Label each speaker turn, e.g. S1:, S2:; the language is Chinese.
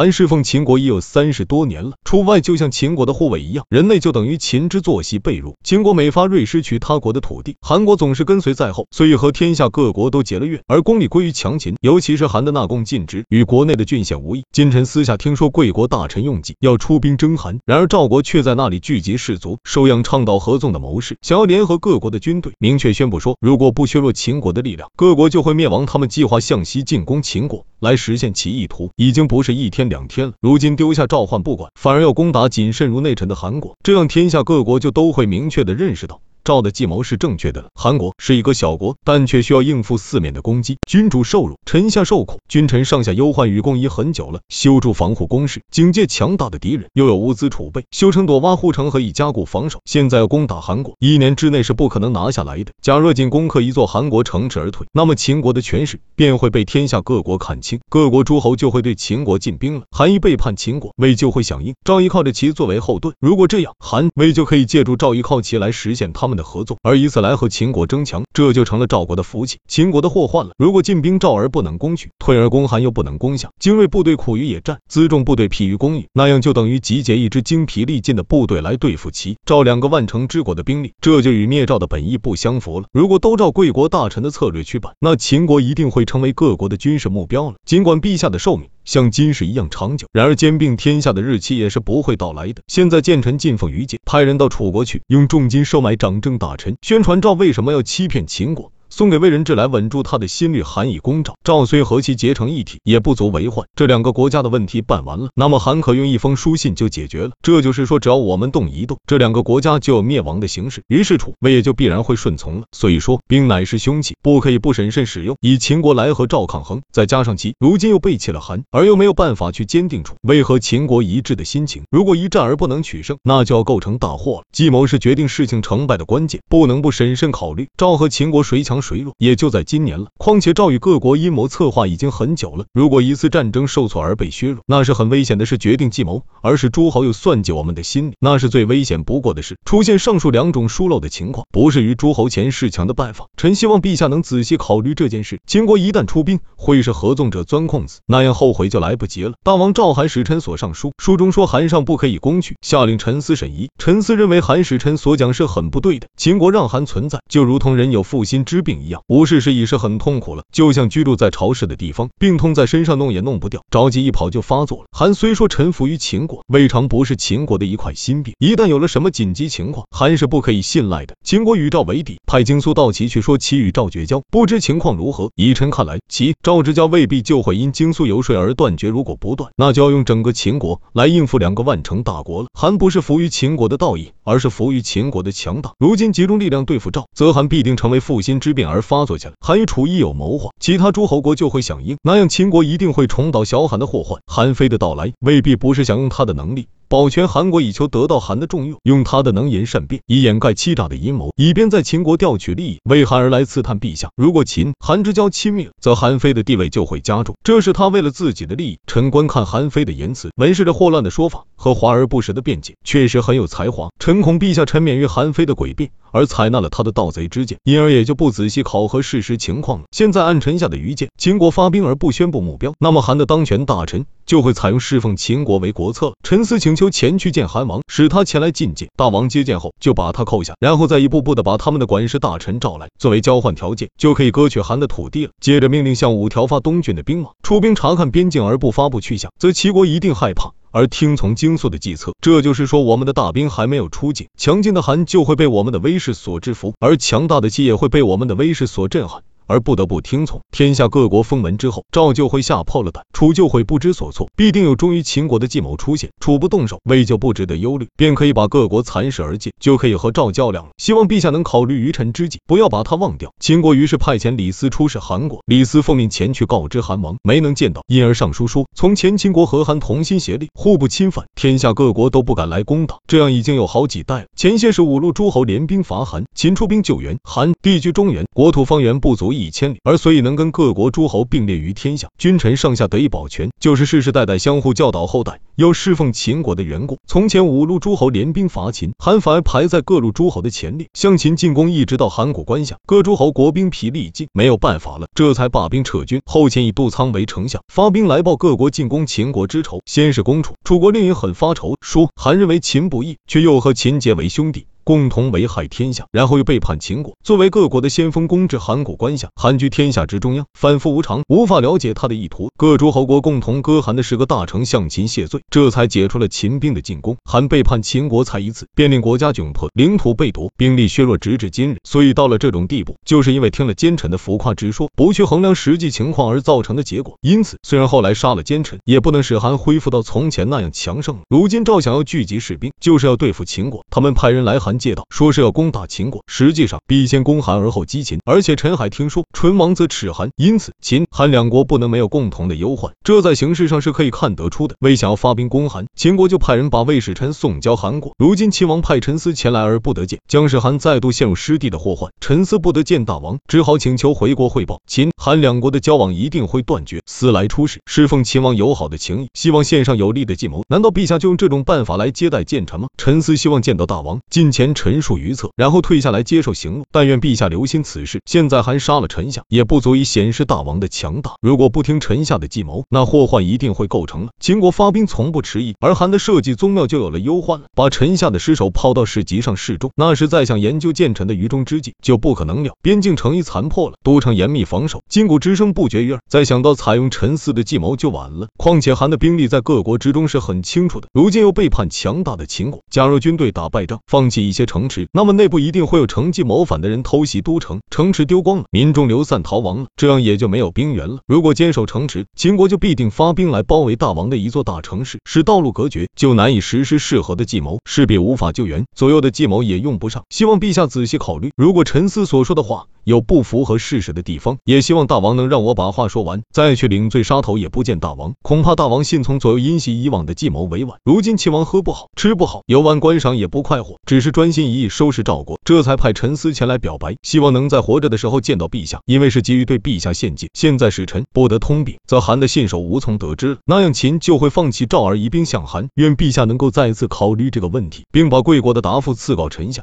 S1: 韩侍奉秦国已有三十多年了，出外就像秦国的护卫一样，人类就等于秦之坐席被褥。秦国每发瑞师取他国的土地，韩国总是跟随在后，所以和天下各国都结了怨，而公理归于强秦。尤其是韩的纳贡尽职，与国内的郡县无异。金臣私下听说贵国大臣用计要出兵征韩，然而赵国却在那里聚集士卒，收养倡导合纵的谋士，想要联合各国的军队，明确宣布说，如果不削弱秦国的力量，各国就会灭亡。他们计划向西进攻秦国。来实现其意图，已经不是一天两天了。如今丢下召唤不管，反而要攻打谨慎如内臣的韩国，这样天下各国就都会明确的认识到。赵的计谋是正确的。韩国是一个小国，但却需要应付四面的攻击。君主受辱，臣下受苦，君臣上下忧患与共已很久了。修筑防护工事，警戒强大的敌人，又有物资储备，修成躲挖护城河以加固防守。现在要攻打韩国，一年之内是不可能拿下来的。假若仅攻克一座韩国城池而退，那么秦国的权势便会被天下各国看清，各国诸侯就会对秦国进兵了。韩一背叛秦国，魏就会响应，赵一靠着其作为后盾。如果这样，韩魏就可以借助赵一靠齐来实现他们。的合作，而以此来和秦国争强，这就成了赵国的福气，秦国的祸患了。如果进兵赵而不能攻取，退而攻韩又不能攻下，精锐部队苦于野战，辎重部队疲于攻御，那样就等于集结一支精疲力尽的部队来对付齐赵两个万城之国的兵力，这就与灭赵的本意不相符了。如果都照贵国大臣的策略去办，那秦国一定会成为各国的军事目标了。尽管陛下的寿命。像金世一样长久，然而兼并天下的日期也是不会到来的。现在见臣进奉于戒，派人到楚国去，用重金收买掌政大臣，宣传赵为什么要欺骗秦国。送给魏人质来稳住他的心率，韩以攻赵。赵虽和其结成一体，也不足为患。这两个国家的问题办完了，那么韩可用一封书信就解决了。这就是说，只要我们动一动，这两个国家就有灭亡的形势。于是楚魏也就必然会顺从了。所以说，兵乃是凶器，不可以不审慎使用。以秦国来和赵抗衡，再加上其如今又背弃了韩，而又没有办法去坚定楚魏和秦国一致的心情。如果一战而不能取胜，那就要构成大祸了。计谋是决定事情成败的关键，不能不审慎考虑。赵和秦国谁强？谁弱，也就在今年了。况且赵与各国阴谋策划已经很久了，如果一次战争受挫而被削弱，那是很危险的。事决定计谋，而是诸侯又算计我们的心理，那是最危险不过的事。出现上述两种疏漏的情况，不是与诸侯前示强的办法。臣希望陛下能仔细考虑这件事。秦国一旦出兵，会是合纵者钻空子，那样后悔就来不及了。大王赵韩使臣所上书，书中说韩上不可以攻取，下令陈思审疑。陈思认为韩使臣所讲是很不对的。秦国让韩存在，就如同人有负心之病。病一样，无事时已是很痛苦了，就像居住在潮湿的地方，病痛在身上弄也弄不掉，着急一跑就发作了。韩虽说臣服于秦国，未尝不是秦国的一块心病。一旦有了什么紧急情况，韩是不可以信赖的。秦国与赵为敌，派京苏到齐去说齐与赵绝交，不知情况如何。以臣看来，齐赵之交未必就会因京苏游说而断绝，如果不断，那就要用整个秦国来应付两个万城大国了。韩不是服于秦国的道义，而是服于秦国的强大。如今集中力量对付赵，则韩必定成为负心之病。而发作起来，韩与楚一有谋划，其他诸侯国就会响应，那样秦国一定会重蹈小韩的祸患。韩非的到来，未必不是想用他的能力。保全韩国以求得到韩的重用，用他的能言善辩以掩盖欺诈的阴谋，以便在秦国调取利益。为韩而来刺探陛下，如果秦韩之交亲密，则韩非的地位就会加重。这是他为了自己的利益。臣观看韩非的言辞，文饰着霍乱的说法和华而不实的辩解，确实很有才华。臣恐陛下沉湎于韩非的诡辩，而采纳了他的盗贼之见，因而也就不仔细考核事实情况了。现在按臣下的愚见，秦国发兵而不宣布目标，那么韩的当权大臣。就会采用侍奉秦国为国策。陈思请求前去见韩王，使他前来觐见。大王接见后，就把他扣下，然后再一步步的把他们的管事大臣召来，作为交换条件，就可以割取韩的土地了。接着命令向五条发东郡的兵马出兵查看边境，而不发布去向，则齐国一定害怕而听从精速的计策。这就是说，我们的大兵还没有出境，强劲的寒就会被我们的威势所制服，而强大的齐也会被我们的威势所震撼。而不得不听从。天下各国封门之后，赵就会吓破了胆，楚就会不知所措，必定有忠于秦国的计谋出现。楚不动手，魏就不值得忧虑，便可以把各国蚕食而尽，就可以和赵较量了。希望陛下能考虑于臣之计，不要把他忘掉。秦国于是派遣李斯出使韩国，李斯奉命前去告知韩王，没能见到，因而上书说，从前秦国和韩同心协力，互不侵犯，天下各国都不敢来攻打。这样已经有好几代了。前些时五路诸侯联兵伐韩，秦出兵救援，韩地居中原，国土方圆不足一。一千里，而所以能跟各国诸侯并列于天下，君臣上下得以保全，就是世世代代相互教导后代要侍奉秦国的缘故。从前五路诸侯联兵伐秦，韩反而排在各路诸侯的前列，向秦进攻，一直到函谷关下，各诸侯国兵疲力尽，没有办法了，这才罢兵撤军。后秦以杜仓为丞相，发兵来报各国进攻秦国之仇。先是公楚，楚国令也很发愁，说韩认为秦不义，却又和秦结为兄弟。共同危害天下，然后又背叛秦国，作为各国的先锋，攻至函谷关下。韩居天下之中央，反复无常，无法了解他的意图。各诸侯国共同割韩的十个大臣向秦谢罪，这才解除了秦兵的进攻。韩背叛秦国才一次，便令国家窘迫，领土被夺，兵力削弱，直至今日。所以到了这种地步，就是因为听了奸臣的浮夸之说，不去衡量实际情况而造成的结果。因此，虽然后来杀了奸臣，也不能使韩恢复到从前那样强盛了。如今赵想要聚集士兵，就是要对付秦国，他们派人来韩。借道说是要攻打秦国，实际上必先攻韩而后击秦。而且陈海听说唇亡则齿寒，因此秦韩两国不能没有共同的忧患，这在形势上是可以看得出的。为想要发兵攻韩，秦国就派人把魏使臣送交韩国。如今秦王派陈思前来而不得见，将使韩再度陷入失地的祸患。陈思不得见大王，只好请求回国汇报。秦韩两国的交往一定会断绝。思来出使，侍奉秦王友好的情谊，希望献上有力的计谋。难道陛下就用这种办法来接待谏臣吗？陈思希望见到大王，近前。前陈述于策，然后退下来接受刑戮。但愿陛下留心此事。现在还杀了臣下，也不足以显示大王的强大。如果不听臣下的计谋，那祸患一定会构成了。秦国发兵从不迟疑，而韩的设计宗庙就有了忧患了。把臣下的尸首抛到市集上示众，那是再想研究谏臣的愚忠之计就不可能了。边境城邑残破了，都城严密防守，金鼓之声不绝于耳。再想到采用陈四的计谋就晚了。况且韩的兵力在各国之中是很清楚的，如今又背叛强大的秦国，假如军队打败仗，放弃一些。城池，那么内部一定会有乘机谋反的人偷袭都城，城池丢光了，民众流散逃亡了，这样也就没有兵源了。如果坚守城池，秦国就必定发兵来包围大王的一座大城市，使道路隔绝，就难以实施适合的计谋，势必无法救援。左右的计谋也用不上。希望陛下仔细考虑，如果陈思所说的话。有不符合事实的地方，也希望大王能让我把话说完，再去领罪杀头也不见大王。恐怕大王信从左右，因袭以往的计谋委婉。如今秦王喝不好，吃不好，游玩观赏也不快活，只是专心一意收拾赵国，这才派陈思前来表白，希望能在活着的时候见到陛下，因为是急于对陛下献计。现在使臣不得通禀，则韩的信手无从得知，那样秦就会放弃赵而移兵向韩。愿陛下能够再次考虑这个问题，并把贵国的答复赐告臣下。